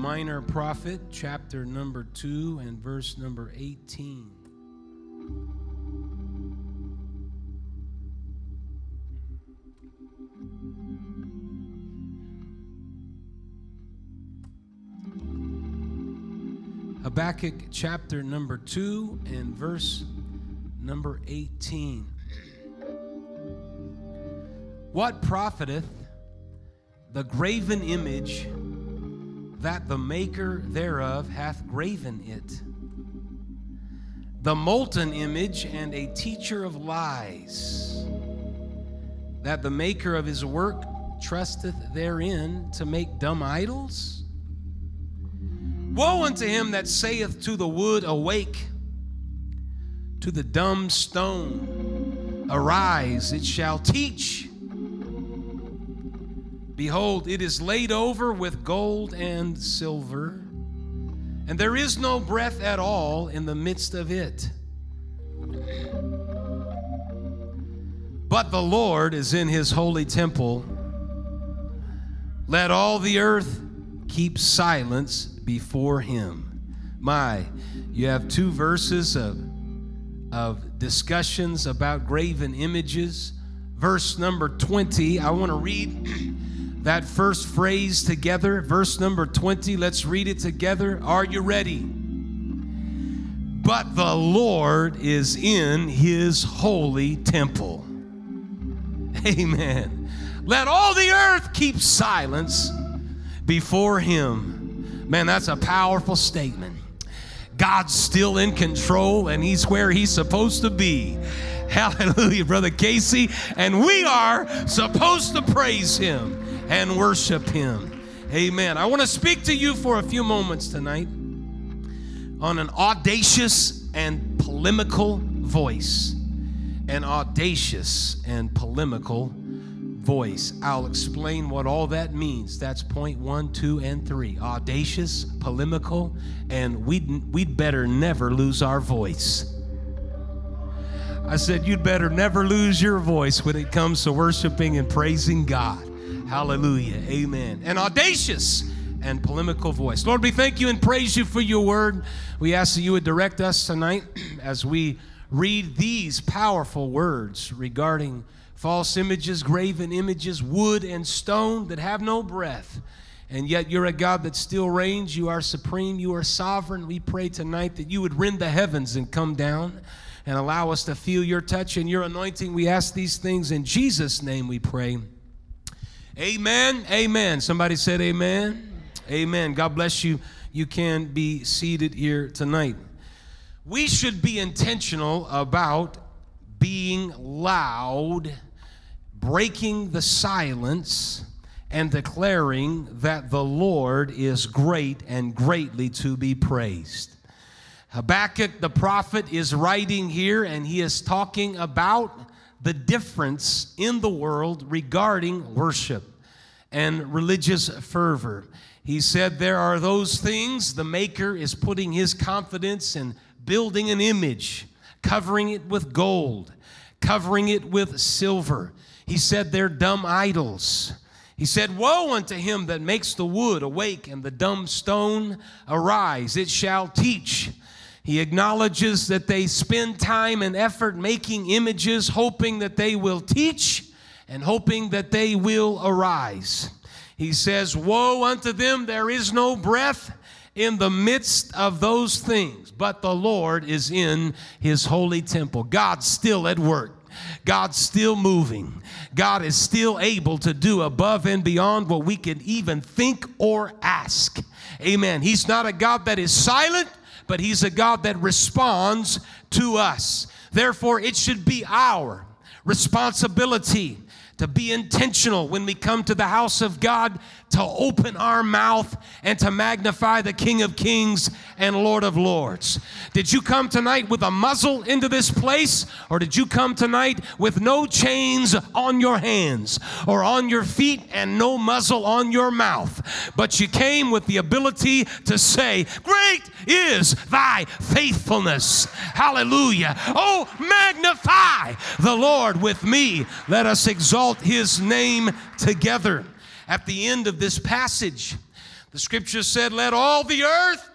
Minor Prophet, chapter number 2 and verse number 18. Habakkuk chapter number 2 and verse number 18. What profiteth the graven image that the maker thereof hath graven it? The molten image and a teacher of lies, that the maker of his work trusteth therein to make dumb idols? Woe unto him that saith to the wood, Awake, to the dumb stone, Arise, it shall teach. Behold, it is laid over with gold and silver, and there is no breath at all in the midst of it. But the Lord is in his holy temple. Let all the earth keep silence before him. My, you have two verses of, of discussions about graven images. Verse number 20, I want to read that first phrase together. Verse number 20, let's read it together. Are you ready? But the Lord is in his holy temple. Amen. Let all the earth keep silence before him. Man, that's a powerful statement. God's still in control and He's where He's supposed to be. Hallelujah, Brother Casey. And we are supposed to praise Him and worship Him. Amen. I want to speak to you for a few moments tonight on an audacious and polemical voice. An audacious and polemical voice. I'll explain what all that means. That's point one, two, and three. Audacious, polemical, and we'd, we'd better never lose our voice. I said, You'd better never lose your voice when it comes to worshiping and praising God. Hallelujah. Amen. An audacious and polemical voice. Lord, we thank you and praise you for your word. We ask that you would direct us tonight as we read these powerful words regarding false images, graven images, wood and stone that have no breath. And yet you're a God that still reigns. You are supreme. You are sovereign. We pray tonight that you would rend the heavens and come down and allow us to feel your touch and your anointing. We ask these things in Jesus' name we pray. Amen. Amen. Somebody said amen. Amen. God bless you. You can be seated here tonight. We should be intentional about being loud breaking the silence and declaring that the Lord is great and greatly to be praised. Habakkuk the prophet is writing here and he is talking about the difference in the world regarding worship and religious fervor. He said, There are those things the Maker is putting his confidence in building an image, covering it with gold, covering it with silver he said, They're dumb idols. He said, Woe unto him that makes the wood awake and the dumb stone arise. It shall teach. He acknowledges that they spend time and effort making images, hoping that they will teach and hoping that they will arise. He says, Woe unto them, there is no breath in the midst of those things, but the Lord is in his holy temple. God's still at work. God's still moving. God is still able to do above and beyond what we can even think or ask. Amen. He's not a God that is silent, but He's a God that responds to us. Therefore, it should be our responsibility to be intentional when we come to the house of God to open our mouth and to magnify the King of Kings and Lord of Lords. Did you come tonight with a muzzle into this place, or did you come tonight with no chains on your hands or on your feet and no muzzle on your mouth? But you came with the ability to say, Great is thy faithfulness. Hallelujah. Oh, magnify the Lord with me. Let us exalt his name together at the end of this passage, The scripture said, Let all the earth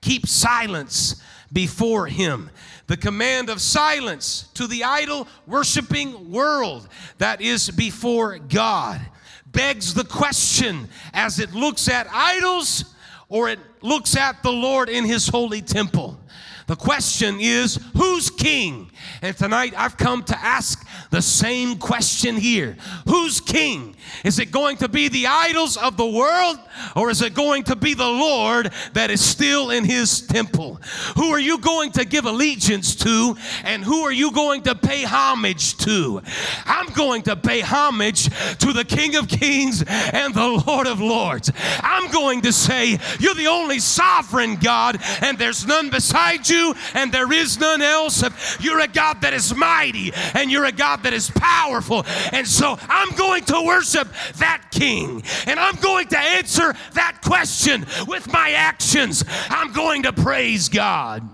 keep silence before him. The command of silence to the idol worshiping world that is before God begs the question as it looks at idols or it looks at the Lord in his holy temple. The question is, who's king? And tonight I've come to ask the same question here Who's king? Is it going to be the idols of the world or is it going to be the Lord that is still in his temple? Who are you going to give allegiance to and who are you going to pay homage to? I'm going to pay homage to the King of Kings and the Lord of Lords. I'm going to say, You're the only sovereign God, and there's none beside you, and there is none else. You're a God that is mighty, and you're a God that is powerful. And so I'm going to worship that King, and I'm going to answer that question with my actions. I'm going to praise God.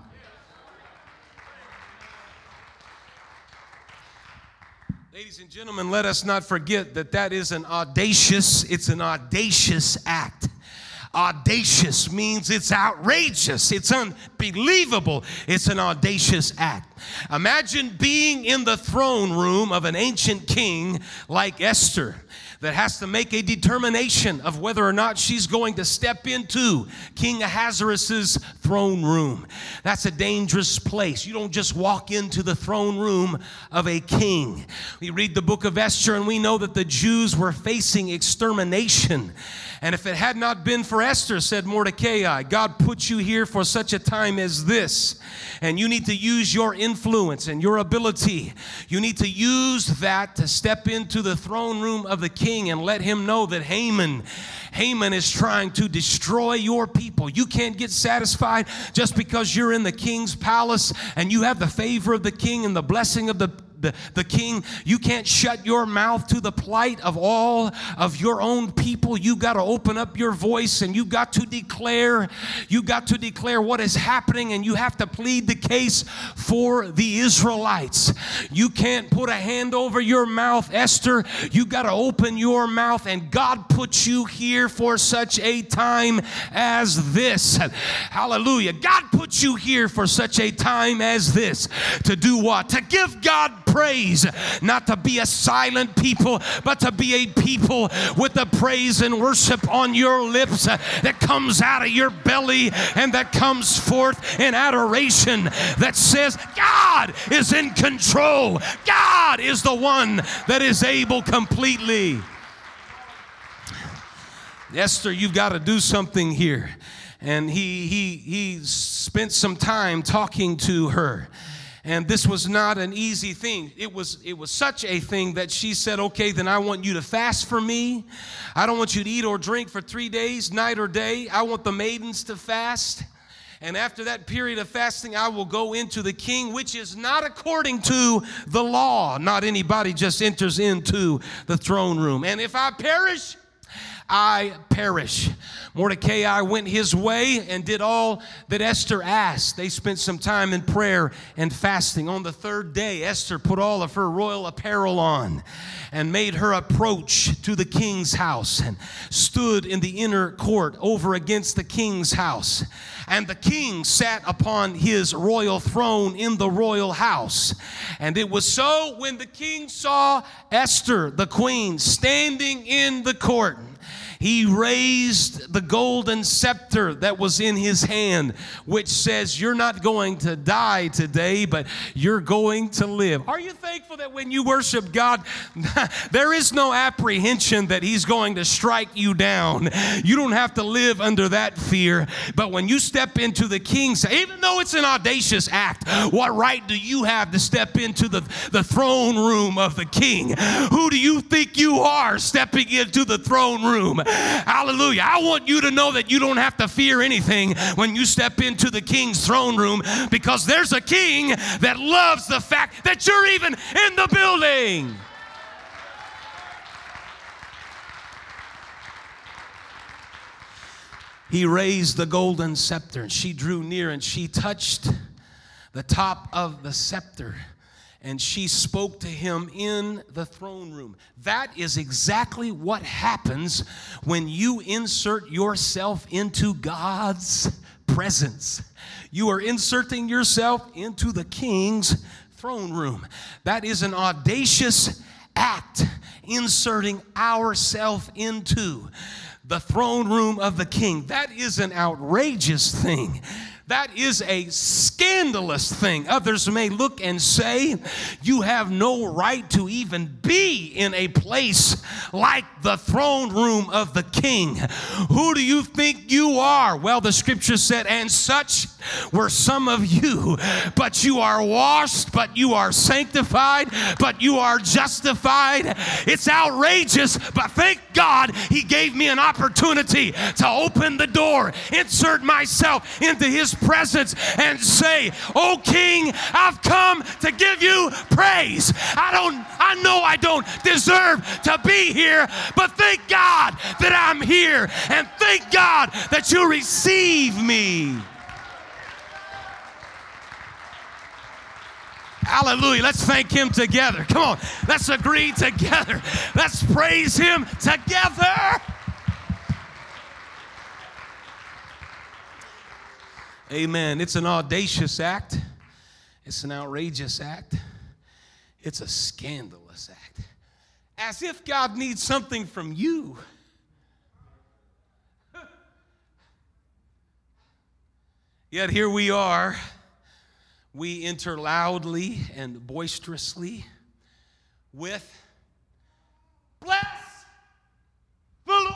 Ladies and gentlemen, let us not forget that that is an audacious, it's an audacious act. Audacious means it's outrageous, it's unbelievable, it's an audacious act. Imagine being in the throne room of an ancient king like Esther that has to make a determination of whether or not she's going to step into King Ahasuerus' throne room. That's a dangerous place. You don't just walk into the throne room of a king. We read the book of Esther and we know that the Jews were facing extermination. And if it had not been for Esther, said Mordecai, God put you here for such a time as this. And you need to use your influence and your ability. You need to use that to step into the throne room of the king and let him know that Haman Haman is trying to destroy your people. You can't get satisfied just because you're in the king's palace and you have the favor of the king and the blessing of the the, the king. You can't shut your mouth to the plight of all of your own people. You got to open up your voice and you got to declare, you got to declare what is happening and you have to plead the case for the Israelites. You can't put a hand over your mouth, Esther. You got to open your mouth and God put you here for such a time as this. Hallelujah. God put you here for such a time as this to do what? To give God praise, not to be a silent people, but to be a people with the praise and worship on your lips that comes out of your belly and that comes forth in adoration that says, God is in control. God is the one that is able completely. Esther, you've got to do something here. And he, he, he spent some time talking to her and this was not an easy thing it was it was such a thing that she said okay then i want you to fast for me i don't want you to eat or drink for three days night or day i want the maidens to fast and after that period of fasting, I will go into the king, which is not according to the law. Not anybody just enters into the throne room. And if I perish, I perish. Mordecai went his way and did all that Esther asked. They spent some time in prayer and fasting. On the third day, Esther put all of her royal apparel on and made her approach to the king's house and stood in the inner court over against the king's house. And the king sat upon his royal throne in the royal house. And it was so when the king saw Esther, the queen, standing in the court he raised the golden scepter that was in his hand, which says, You're not going to die today, but you're going to live. Are you thankful that when you worship God, there is no apprehension that He's going to strike you down? You don't have to live under that fear. But when you step into the king's, even though it's an audacious act, what right do you have to step into the, the throne room of the king? Who do you think you are stepping into the throne room? Hallelujah. I want you to know that you don't have to fear anything when you step into the king's throne room because there's a king that loves the fact that you're even in the building. He raised the golden scepter and she drew near and she touched the top of the scepter and she spoke to him in the throne room. That is exactly what happens when you insert yourself into God's presence. You are inserting yourself into the king's throne room. That is an audacious act, inserting ourselves into the throne room of the king. That is an outrageous thing. That is a scandalous thing. Others may look and say, You have no right to even be in a place like the throne room of the king. Who do you think you are? Well, the scripture said, And such were some of you, but you are washed, but you are sanctified, but you are justified. It's outrageous, but thank God he gave me an opportunity to open the door, insert myself into his presence and say, Oh King, I've come to give you praise. I don't, I know I don't deserve to be here, but thank God that I'm here and thank God that you receive me. Hallelujah. Let's thank Him together. Come on. Let's agree together. Let's praise Him together. Amen. It's an audacious act, it's an outrageous act, it's a scandalous act. As if God needs something from you. Yet here we are. We enter loudly and boisterously with Bless the Lord.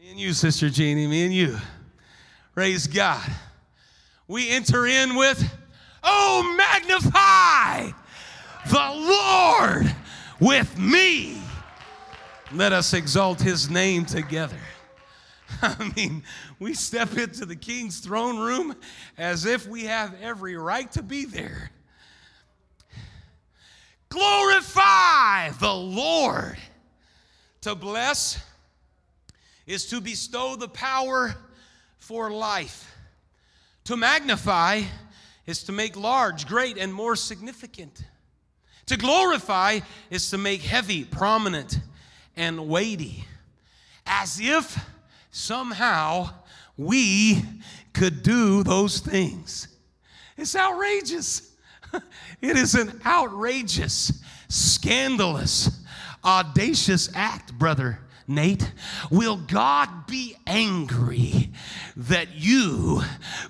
Me and you, Sister Jeannie, me and you. Praise God. We enter in with, Oh, magnify the Lord with me. Let us exalt his name together. I mean, we step into the king's throne room as if we have every right to be there. Glorify the Lord. To bless is to bestow the power for life. To magnify is to make large, great, and more significant. To glorify is to make heavy, prominent, and weighty. As if somehow we could do those things. It's outrageous. It is an outrageous, scandalous, audacious act, brother Nate. Will God be angry that you,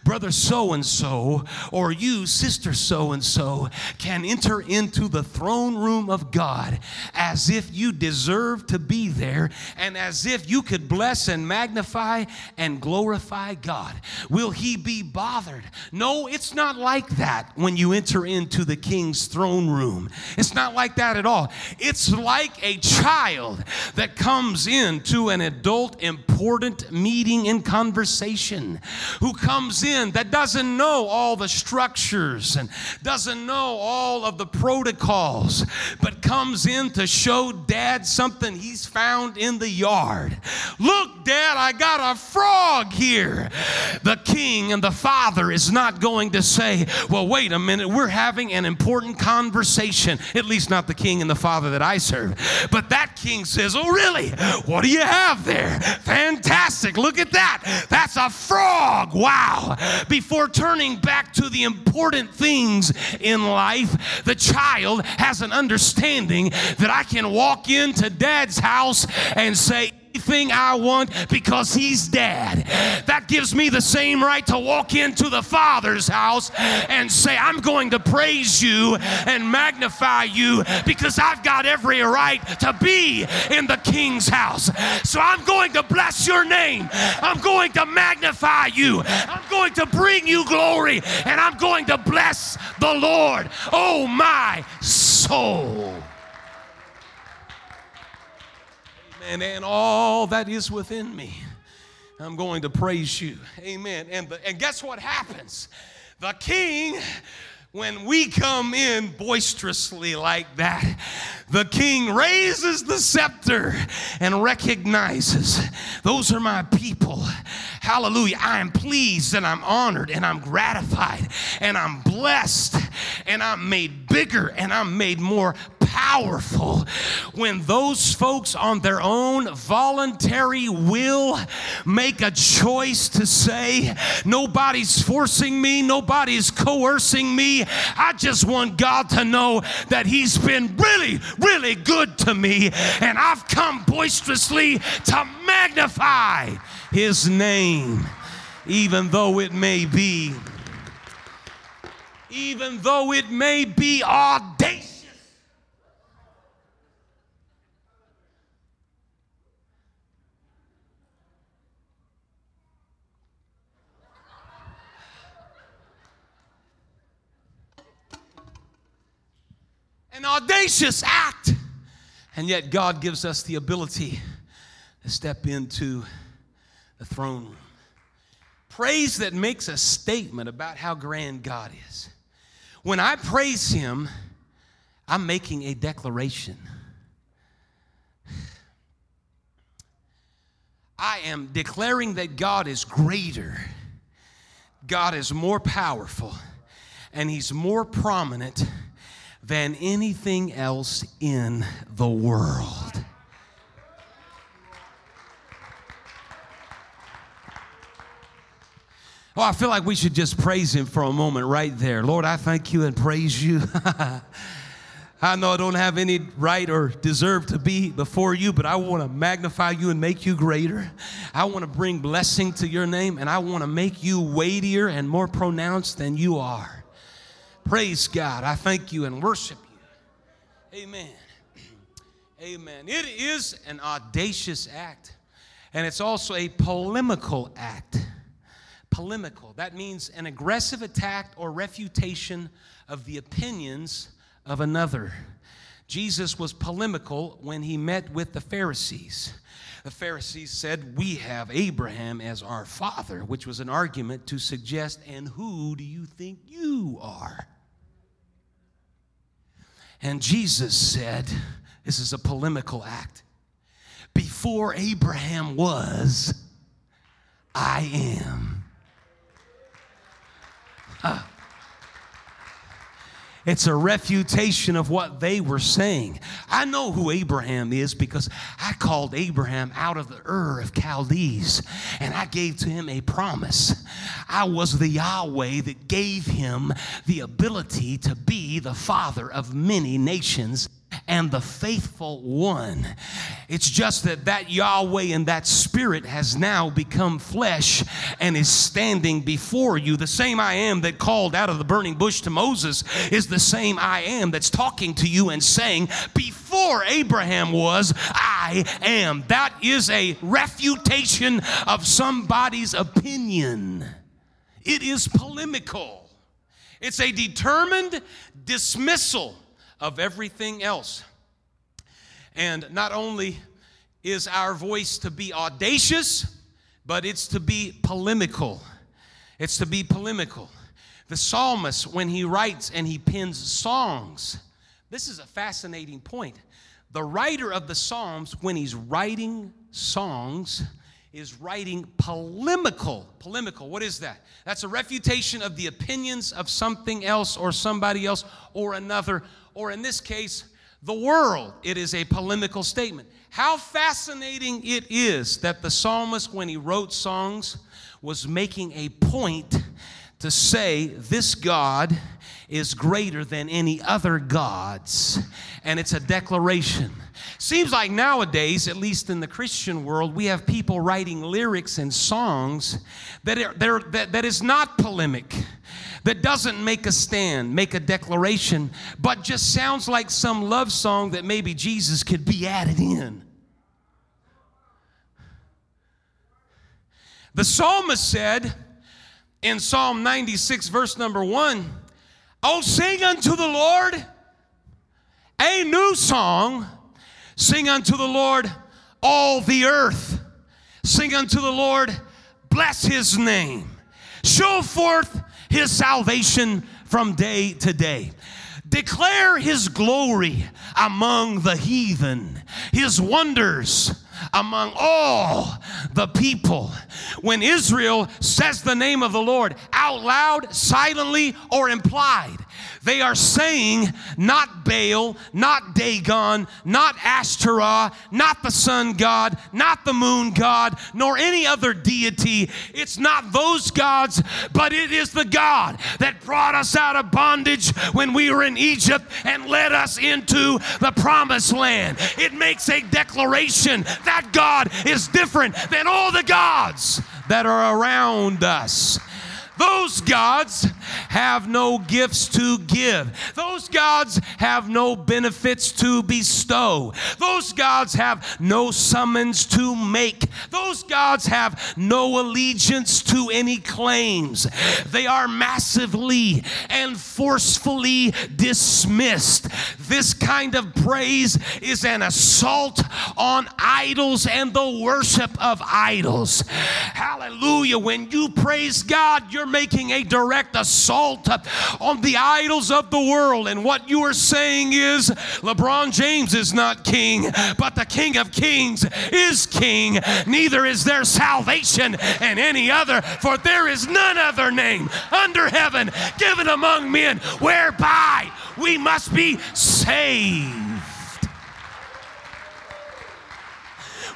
brother so and so, or you, sister so and so, can enter into the throne room of God as if you deserve to be there and as if you could bless and magnify and glorify God? Will He be bothered? No, it's not like that when you enter into the king's throne room. It's not like that at all. It's like a child that comes into an adult important meeting and conversation who comes in that doesn't know all the structures and doesn't know all of the protocols, but comes in to show dad something he's found in the yard. Look, dad, I got a frog here. The king and the father is not going to say, Well, wait a minute, we're having an important conversation. At least not the king and the father that I serve. But that king says, Oh, really? What do you have there? Fantastic. Look at that. That's a frog. Wow. Before turning back to the important things in life, the child has an understanding that I can walk into dad's house and say, anything I want because he's dad. That gives me the same right to walk into the Father's house and say, I'm going to praise you and magnify you because I've got every right to be in the King's house. So I'm going to bless your name. I'm going to magnify you. I'm going to bring you glory and I'm going to bless the Lord. Oh, my soul. And, and all that is within me. I'm going to praise you. Amen. And, the, and guess what happens? The king when we come in boisterously like that, the king raises the scepter and recognizes those are my people. Hallelujah. I am pleased and I'm honored and I'm gratified and I'm blessed and I'm made bigger and I'm made more powerful when those folks on their own voluntary will make a choice to say, Nobody's forcing me, nobody's coercing me. I just want God to know that He's been really, really good to me, and I've come boisterously to magnify His name, even though it may be. Even though it may be audacious. An audacious act. And yet, God gives us the ability to step into the throne room. Praise that makes a statement about how grand God is. When I praise Him, I'm making a declaration. I am declaring that God is greater, God is more powerful, and He's more prominent than anything else in the world. Oh, I feel like we should just praise him for a moment right there. Lord, I thank you and praise you. I know I don't have any right or deserve to be before you, but I want to magnify you and make you greater. I want to bring blessing to your name, and I want to make you weightier and more pronounced than you are. Praise God. I thank you and worship you. Amen. Amen. It is an audacious act, and it's also a polemical act. Polemical. That means an aggressive attack or refutation of the opinions of another. Jesus was polemical when he met with the Pharisees. The Pharisees said, We have Abraham as our father, which was an argument to suggest, and who do you think you are? And Jesus said, This is a polemical act. Before Abraham was, I am. It's a refutation of what they were saying. I know who Abraham is because I called Abraham out of the Ur of Chaldees and I gave to him a promise. I was the Yahweh that gave him the ability to be the father of many nations and the faithful one. It's just that that Yahweh and that Spirit has now become flesh and is standing before you. The same I am that called out of the burning bush to Moses is the same I am that's talking to you and saying, Before Abraham was, I am. That is a refutation of somebody's opinion. It is polemical, it's a determined dismissal of everything else. And not only is our voice to be audacious, but it's to be polemical. It's to be polemical. The psalmist, when he writes and he pens songs, this is a fascinating point. The writer of the Psalms, when he's writing songs, is writing polemical. Polemical, what is that? That's a refutation of the opinions of something else or somebody else or another or in this case, the world. It is a polemical statement. How fascinating it is that the psalmist, when he wrote songs, was making a point to say, This God is greater than any other gods. And it's a declaration. Seems like nowadays, at least in the Christian world, we have people writing lyrics and songs that, are, that, that is not polemic that doesn't make a stand, make a declaration, but just sounds like some love song that maybe Jesus could be added in. The psalmist said in Psalm 96, verse number one, Oh, sing unto the Lord a new song. Sing unto the Lord all the earth. Sing unto the Lord, bless his name. Show forth his salvation from day to day. Declare his glory among the heathen, his wonders among all the people. When Israel says the name of the Lord out loud, silently, or implied, they are saying not Baal, not Dagon, not Ashtoreth, not the sun god, not the moon god, nor any other deity. It's not those gods, but it is the God that brought us out of bondage when we were in Egypt and led us into the promised land. It makes a declaration that God is different than all the gods that are around us. Those gods have no gifts to give. Those gods have no benefits to bestow. Those gods have no summons to make. Those gods have no allegiance to any claims. They are massively and forcefully dismissed. This kind of praise is an assault on idols and the worship of idols. Hallelujah. When you praise God, you're making a direct assault on the idols of the world. And what you are saying is LeBron James is not king, but the King of Kings is king. Neither is there salvation in any other, for there is none other name under heaven given among men whereby we must be saved.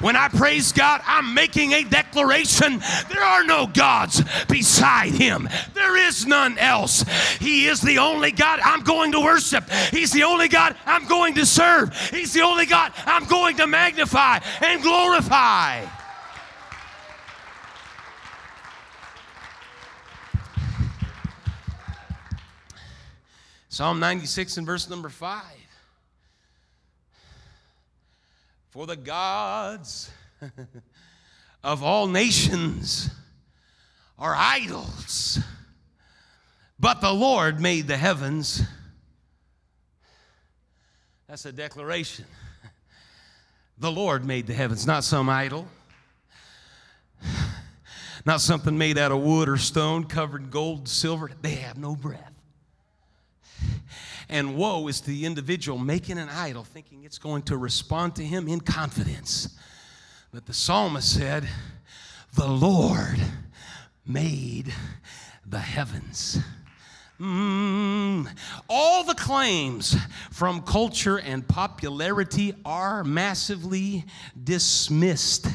When I praise God, I'm making a declaration. There are no gods beside Him, there is none else. He is the only God I'm going to worship. He's the only God I'm going to serve. He's the only God I'm going to magnify and glorify. Psalm 96 and verse number 5. For the gods of all nations are idols, but the Lord made the heavens. That's a declaration. The Lord made the heavens, not some idol, not something made out of wood or stone, covered in gold and silver. They have no breath. And woe is to the individual making an idol, thinking it's going to respond to him in confidence. But the psalmist said, The Lord made the heavens. Mm, all the claims from culture and popularity are massively dismissed.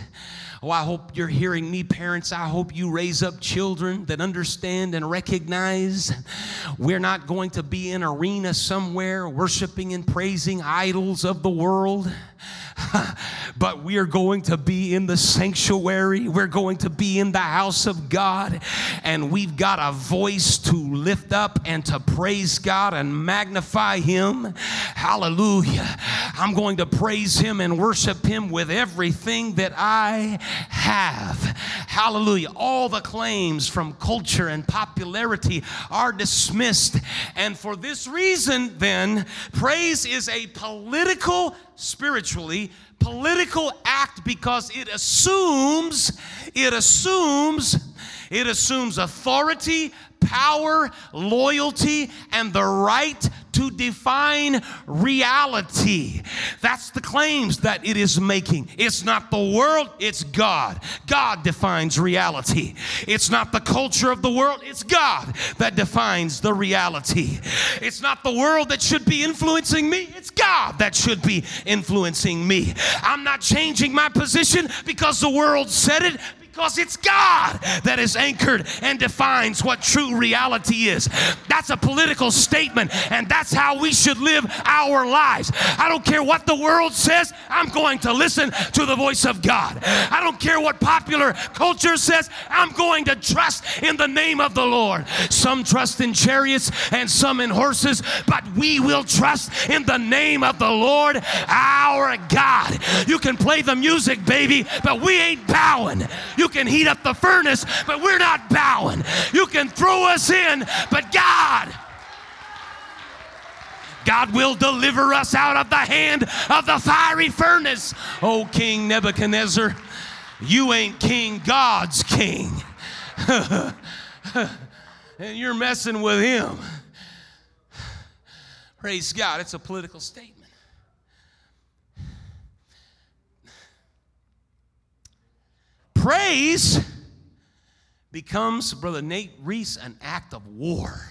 Oh, I hope you're hearing me, parents. I hope you raise up children that understand and recognize we're not going to be in arena somewhere worshiping and praising idols of the world. but we are going to be in the sanctuary. We're going to be in the house of God. And we've got a voice to lift up and to praise God and magnify Him. Hallelujah. I'm going to praise Him and worship Him with everything that I have. Hallelujah. All the claims from culture and popularity are dismissed. And for this reason, then, praise is a political spiritually political act because it assumes it assumes it assumes authority power, loyalty, and the right to define reality. That's the claims that it is making. It's not the world, it's God. God defines reality. It's not the culture of the world, it's God that defines the reality. It's not the world that should be influencing me, it's God that should be influencing me. I'm not changing my position because the world said it, because it's God that is anchored and defines what true reality is. That's a political statement, and that's how we should live our lives. I don't care what the world says, I'm going to listen to the voice of God. I don't care what popular culture says, I'm going to trust in the name of the Lord. Some trust in chariots and some in horses, but we will trust in the name of the Lord our God. You can play the music, baby, but we ain't bowing. You you can heat up the furnace, but we're not bowing. You can throw us in, but God. God will deliver us out of the hand of the fiery furnace. Oh, King Nebuchadnezzar, you ain't king, God's king. and you're messing with him. Praise God, it's a political statement. Praise becomes, Brother Nate Reese, an act of war.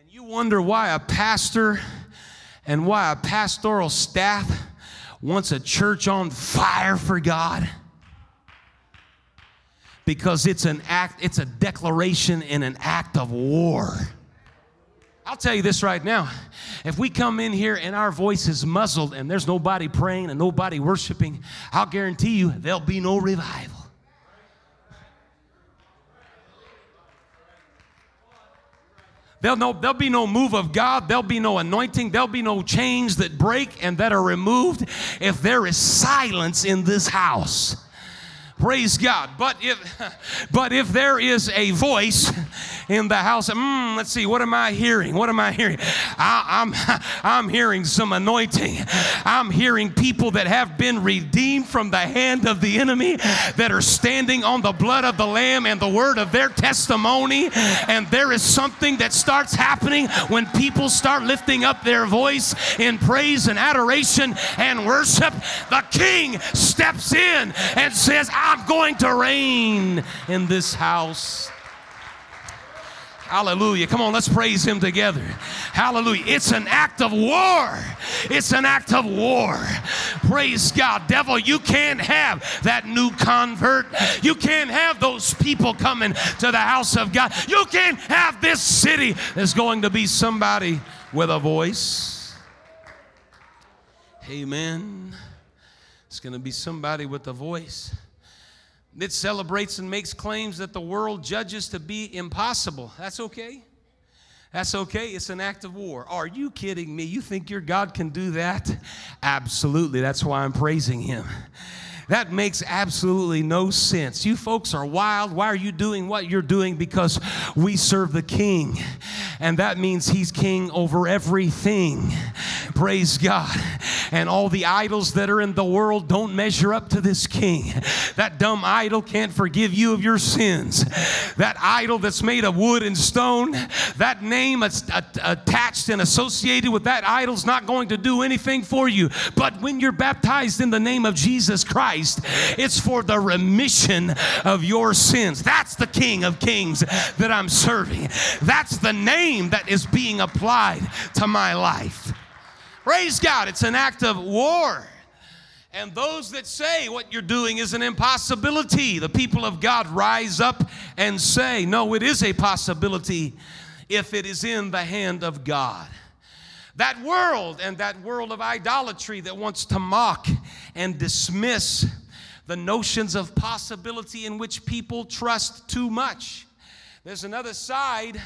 And you wonder why a pastor and why a pastoral staff wants a church on fire for God because it's an act, it's a declaration in an act of war. I'll tell you this right now. If we come in here and our voice is muzzled and there's nobody praying and nobody worshiping, I'll guarantee you there'll be no revival. There'll, no, there'll be no move of God. There'll be no anointing. There'll be no chains that break and that are removed if there is silence in this house. Praise God. But if, but if there is a voice in the house, mm, let's see, what am I hearing? What am I hearing? I, I'm, I'm hearing some anointing. I'm hearing people that have been redeemed from the hand of the enemy that are standing on the blood of the Lamb and the word of their testimony. And there is something that starts happening when people start lifting up their voice in praise and adoration and worship. The King steps in and says, I'm going to reign in this house. Hallelujah. Come on, let's praise him together. Hallelujah. It's an act of war. It's an act of war. Praise God. Devil, you can't have that new convert. You can't have those people coming to the house of God. You can't have this city. There's going to be somebody with a voice. Amen. It's going to be somebody with a voice. It celebrates and makes claims that the world judges to be impossible. That's okay. That's okay. It's an act of war. Are you kidding me? You think your God can do that? Absolutely. That's why I'm praising Him. That makes absolutely no sense. You folks are wild. Why are you doing what you're doing? Because we serve the King, and that means He's King over everything. Praise God. And all the idols that are in the world don't measure up to this King. That dumb idol can't forgive you of your sins. That idol that's made of wood and stone, that name attached and associated with that idol is not going to do anything for you. But when you're baptized in the name of Jesus Christ, Christ, it's for the remission of your sins. That's the King of Kings that I'm serving. That's the name that is being applied to my life. Praise God, it's an act of war. And those that say what you're doing is an impossibility, the people of God rise up and say, No, it is a possibility if it is in the hand of God. That world and that world of idolatry that wants to mock and dismiss the notions of possibility in which people trust too much. There's another side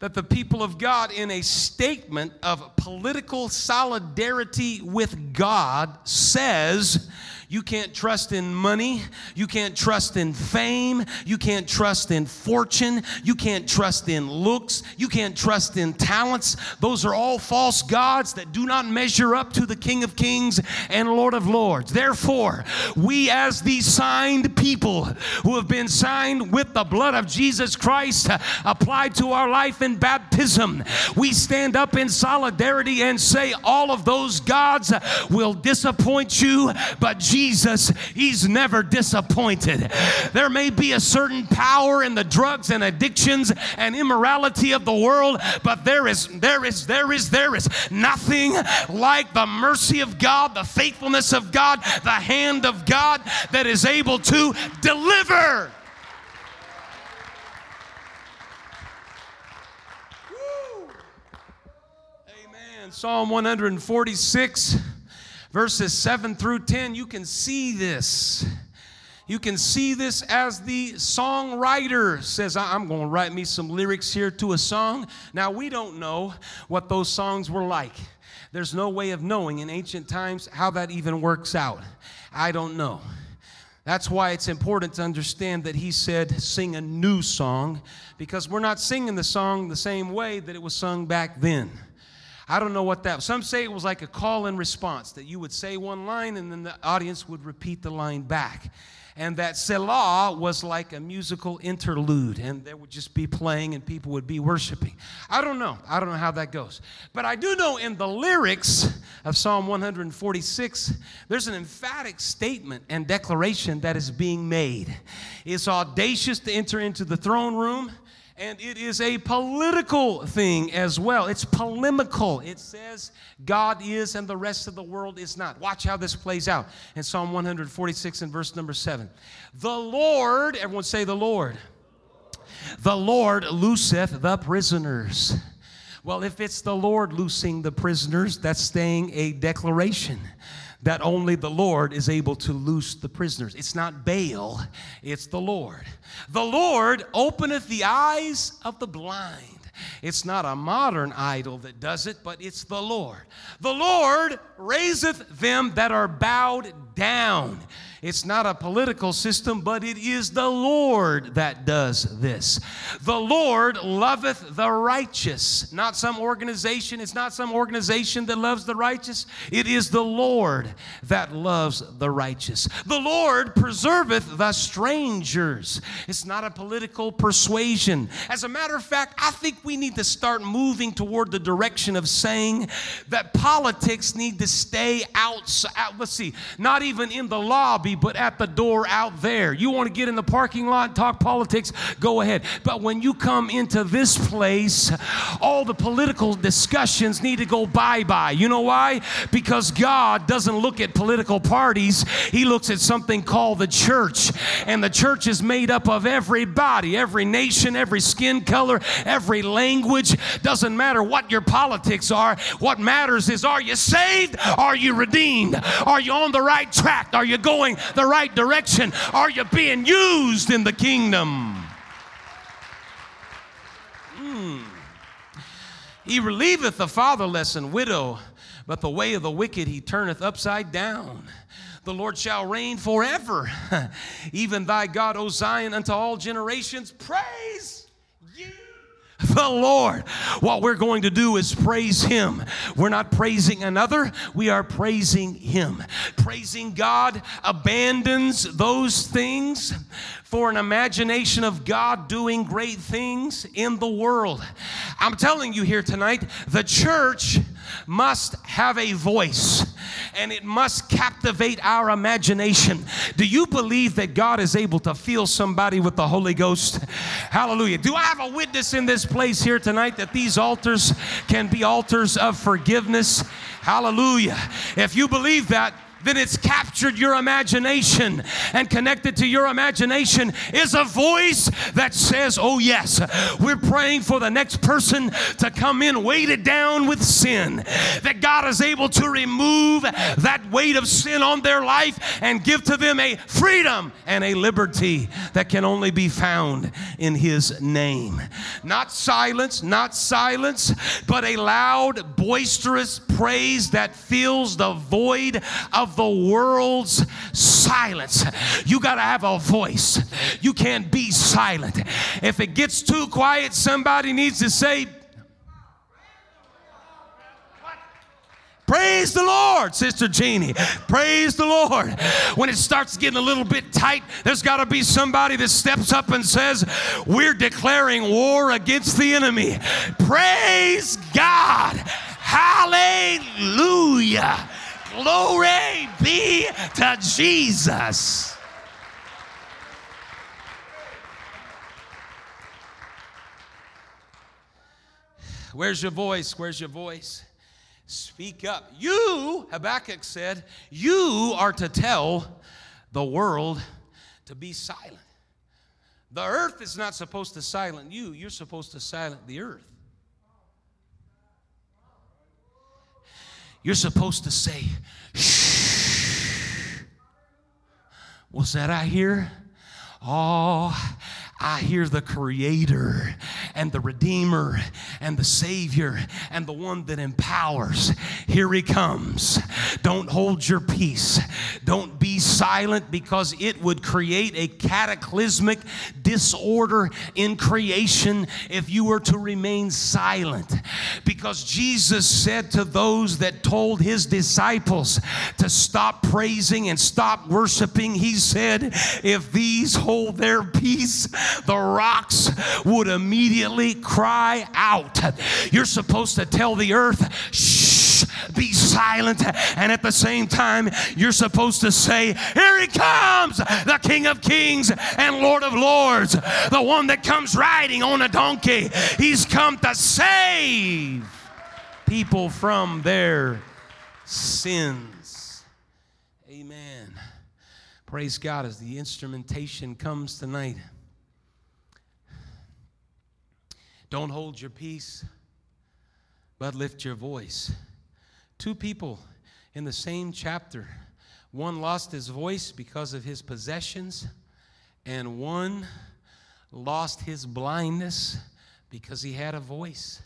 that the people of God, in a statement of political solidarity with God, says you can't trust in money. You can't trust in fame. You can't trust in fortune. You can't trust in looks. You can't trust in talents. Those are all false gods that do not measure up to the King of Kings and Lord of Lords. Therefore, we, as the signed people who have been signed with the blood of Jesus Christ uh, applied to our life in baptism, we stand up in solidarity and say, All of those gods will disappoint you, but Jesus Jesus, He's never disappointed. There may be a certain power in the drugs and addictions and immorality of the world, but there is, there is, there is, there is nothing like the mercy of God, the faithfulness of God, the hand of God that is able to deliver. Amen. Psalm 146 verses 7 through 10, you can see this. You can see this as the songwriter says, I'm going to write me some lyrics here to a song. Now, we don't know what those songs were like. There's no way of knowing in ancient times how that even works out. I don't know. That's why it's important to understand that he said, sing a new song, because we're not singing the song the same way that it was sung back then. I don't know what that. Some say it was like a call and response that you would say one line and then the audience would repeat the line back. and that Selah was like a musical interlude, and there would just be playing and people would be worshiping. I don't know. I don't know how that goes. But I do know in the lyrics of Psalm 146, there's an emphatic statement and declaration that is being made. It's audacious to enter into the throne room and it is a political thing as well. It's polemical. It says God is and the rest of the world is not. Watch how this plays out in Psalm 146 and verse number 7. The Lord, everyone say the Lord. The Lord looseth the prisoners. Well, if it's the Lord loosing the prisoners, that's staying a declaration that only the Lord is able to loose the prisoners. It's not Baal, it's the Lord. The Lord openeth the eyes of the blind. It's not a modern idol that does it, but it's the Lord. The Lord raiseth them that are bowed down. It's not a political system, but it is the Lord that does this. The Lord loveth the righteous, not some organization. It's not some organization that loves the righteous. It is the Lord that loves the righteous. The Lord preserveth the strangers. It's not a political persuasion. As a matter of fact, I think we need to start moving toward the direction of saying that politics need to stay outside. Let's see, not even in the lobby, but at the door out there. You want to get in the parking lot and talk politics? Go ahead. But when you come into this place, all the political discussions need to go bye bye. You know why? Because God doesn't look at political parties, He looks at something called the church. And the church is made up of everybody, every nation, every skin color, every language. Doesn't matter what your politics are. What matters is are you saved? Are you redeemed? Are you on the right track? Are you going the right direction? Are you being used in the kingdom? Mm. He relieveth the fatherless and widow, but the way of the wicked he turneth upside down. The Lord shall reign forever. Even thy God, O Zion, unto all generations. Praise the Lord. What we're going to do is praise Him. We're not praising another, we are praising Him. Praising God abandons those things for an imagination of God doing great things in the world. I'm telling you here tonight, the church must have a voice and it must captivate our imagination. Do you believe that God is able to fill somebody with the Holy Ghost? Hallelujah. Do I have a witness in this place here tonight that these altars can be altars of forgiveness? Hallelujah. If you believe that, then it's captured your imagination. And connected to your imagination is a voice that says, Oh, yes, we're praying for the next person to come in weighted down with sin. That God is able to remove that weight of sin on their life and give to them a freedom and a liberty that can only be found in His name. Not silence, not silence, but a loud, boisterous praise that fills the void of the world's silence. You got to have a voice. You can't be silent. If it gets too quiet, somebody needs to say, Praise the Lord, Sister Jeannie. Praise the Lord. When it starts getting a little bit tight, there's got to be somebody that steps up and says, We're declaring war against the enemy. Praise God. Hallelujah. Glory be to Jesus. Where's your voice? Where's your voice? Speak up. You, Habakkuk said, you are to tell the world to be silent. The earth is not supposed to silent you, you're supposed to silent the earth. You're supposed to say, shh. What's that I hear? Oh, I hear the Creator and the Redeemer and the Savior and the one that empowers. Here He comes. Don't hold your peace. Don't be silent because it would create a cataclysmic disorder in creation if you were to remain silent. Because Jesus said to those that told his disciples to stop praising and stop worshiping, he said, If these hold their peace, the rocks would immediately cry out. You're supposed to tell the earth, shh, be silent. And at the same time, you're supposed to say, Here he comes, the King of Kings and Lord of Lords, the one that comes riding on a donkey. He's come to save people from their sins. Amen. Praise God as the instrumentation comes tonight. Don't hold your peace, but lift your voice. Two people in the same chapter. One lost his voice because of his possessions, and one lost his blindness because he had a voice.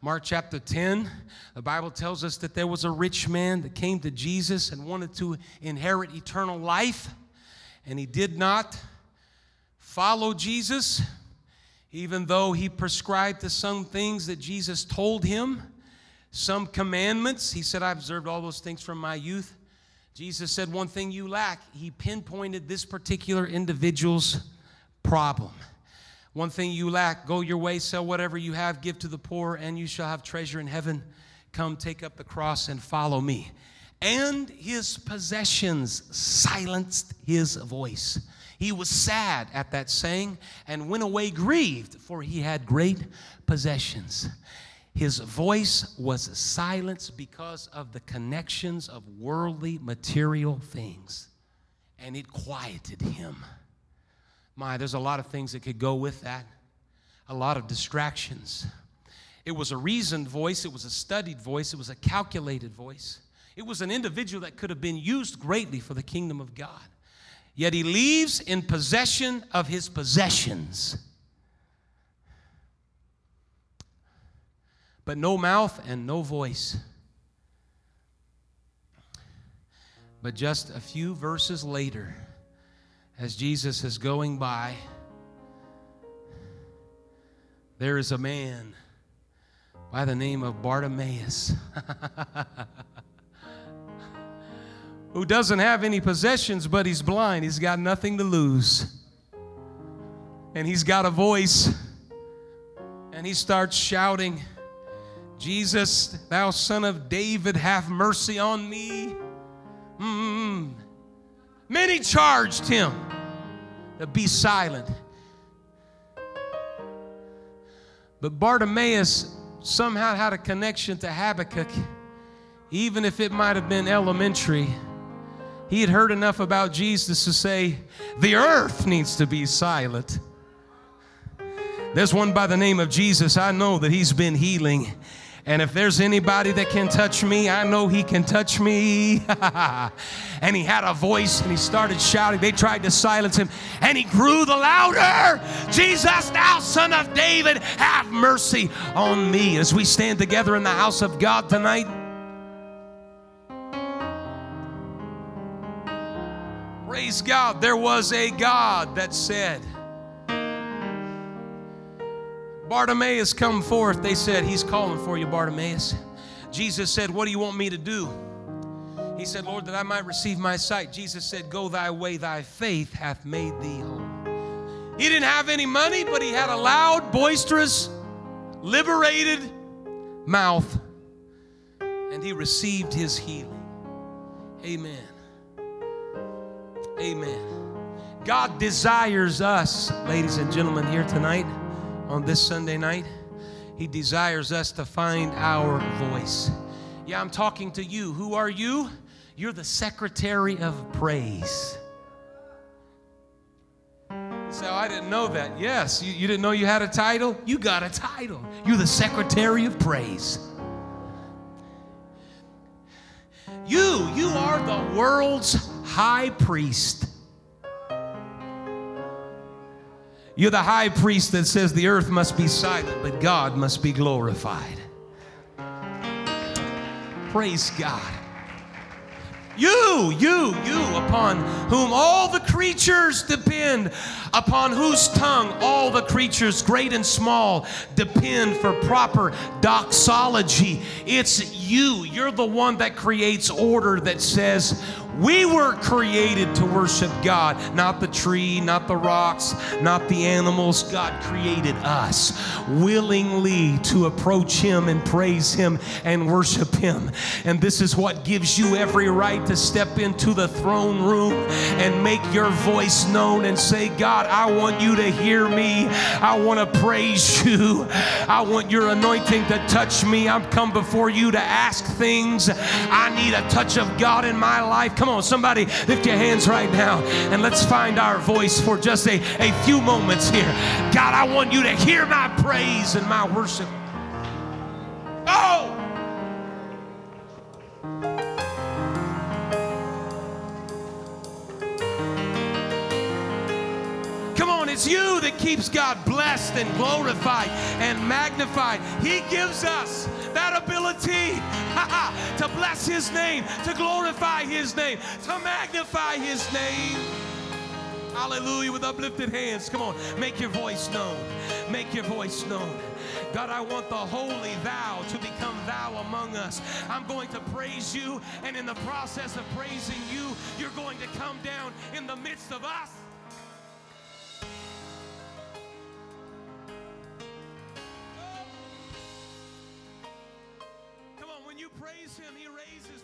Mark chapter 10, the Bible tells us that there was a rich man that came to Jesus and wanted to inherit eternal life, and he did not follow Jesus, even though he prescribed to some things that Jesus told him some commandments. He said, I observed all those things from my youth. Jesus said, One thing you lack. He pinpointed this particular individual's problem. One thing you lack go your way, sell whatever you have, give to the poor, and you shall have treasure in heaven. Come, take up the cross and follow me. And his possessions silenced his voice. He was sad at that saying and went away grieved, for he had great possessions. His voice was silenced because of the connections of worldly material things, and it quieted him. My, there's a lot of things that could go with that, a lot of distractions. It was a reasoned voice, it was a studied voice, it was a calculated voice. It was an individual that could have been used greatly for the kingdom of God. Yet he leaves in possession of his possessions but no mouth and no voice. But just a few verses later, as Jesus is going by, there is a man by the name of Bartimaeus who doesn't have any possessions, but he's blind. He's got nothing to lose. And he's got a voice, and he starts shouting. Jesus, thou son of David, have mercy on me. Mm. Many charged him to be silent. But Bartimaeus somehow had a connection to Habakkuk, even if it might have been elementary. He had heard enough about Jesus to say, The earth needs to be silent. There's one by the name of Jesus. I know that he's been healing and if there's anybody that can touch me, I know he can touch me. and he had a voice and he started shouting. They tried to silence him and he grew the louder Jesus, thou son of David, have mercy on me. As we stand together in the house of God tonight, praise God, there was a God that said, Bartimaeus, come forth. They said, He's calling for you, Bartimaeus. Jesus said, What do you want me to do? He said, Lord, that I might receive my sight. Jesus said, Go thy way, thy faith hath made thee whole. He didn't have any money, but he had a loud, boisterous, liberated mouth, and he received his healing. Amen. Amen. God desires us, ladies and gentlemen, here tonight on this Sunday night. He desires us to find our voice. Yeah, I'm talking to you. Who are you? You're the secretary of praise. So I didn't know that. Yes, you, you didn't know you had a title? You got a title. You're the secretary of praise. You, you are the world's high priest. You're the high priest that says the earth must be silent, but God must be glorified. Praise God. You, you, you, upon whom all the creatures depend, upon whose tongue all the creatures, great and small, depend for proper doxology. It's you. You're the one that creates order that says, we were created to worship God, not the tree, not the rocks, not the animals. God created us willingly to approach Him and praise Him and worship Him. And this is what gives you every right to step into the throne room and make your voice known and say, God, I want you to hear me. I want to praise you. I want your anointing to touch me. I've come before you to ask things. I need a touch of God in my life. Come on, somebody lift your hands right now and let's find our voice for just a, a few moments here. God, I want you to hear my praise and my worship. Oh! Come on, it's you that keeps God blessed and glorified and magnified. He gives us that ability to bless His name, to glorify His name, to magnify His name. Hallelujah, with uplifted hands. Come on, make your voice known. Make your voice known. God, I want the holy thou to become thou among us. I'm going to praise you, and in the process of praising you, you're going to come down in the midst of us. When you praise Him, He raises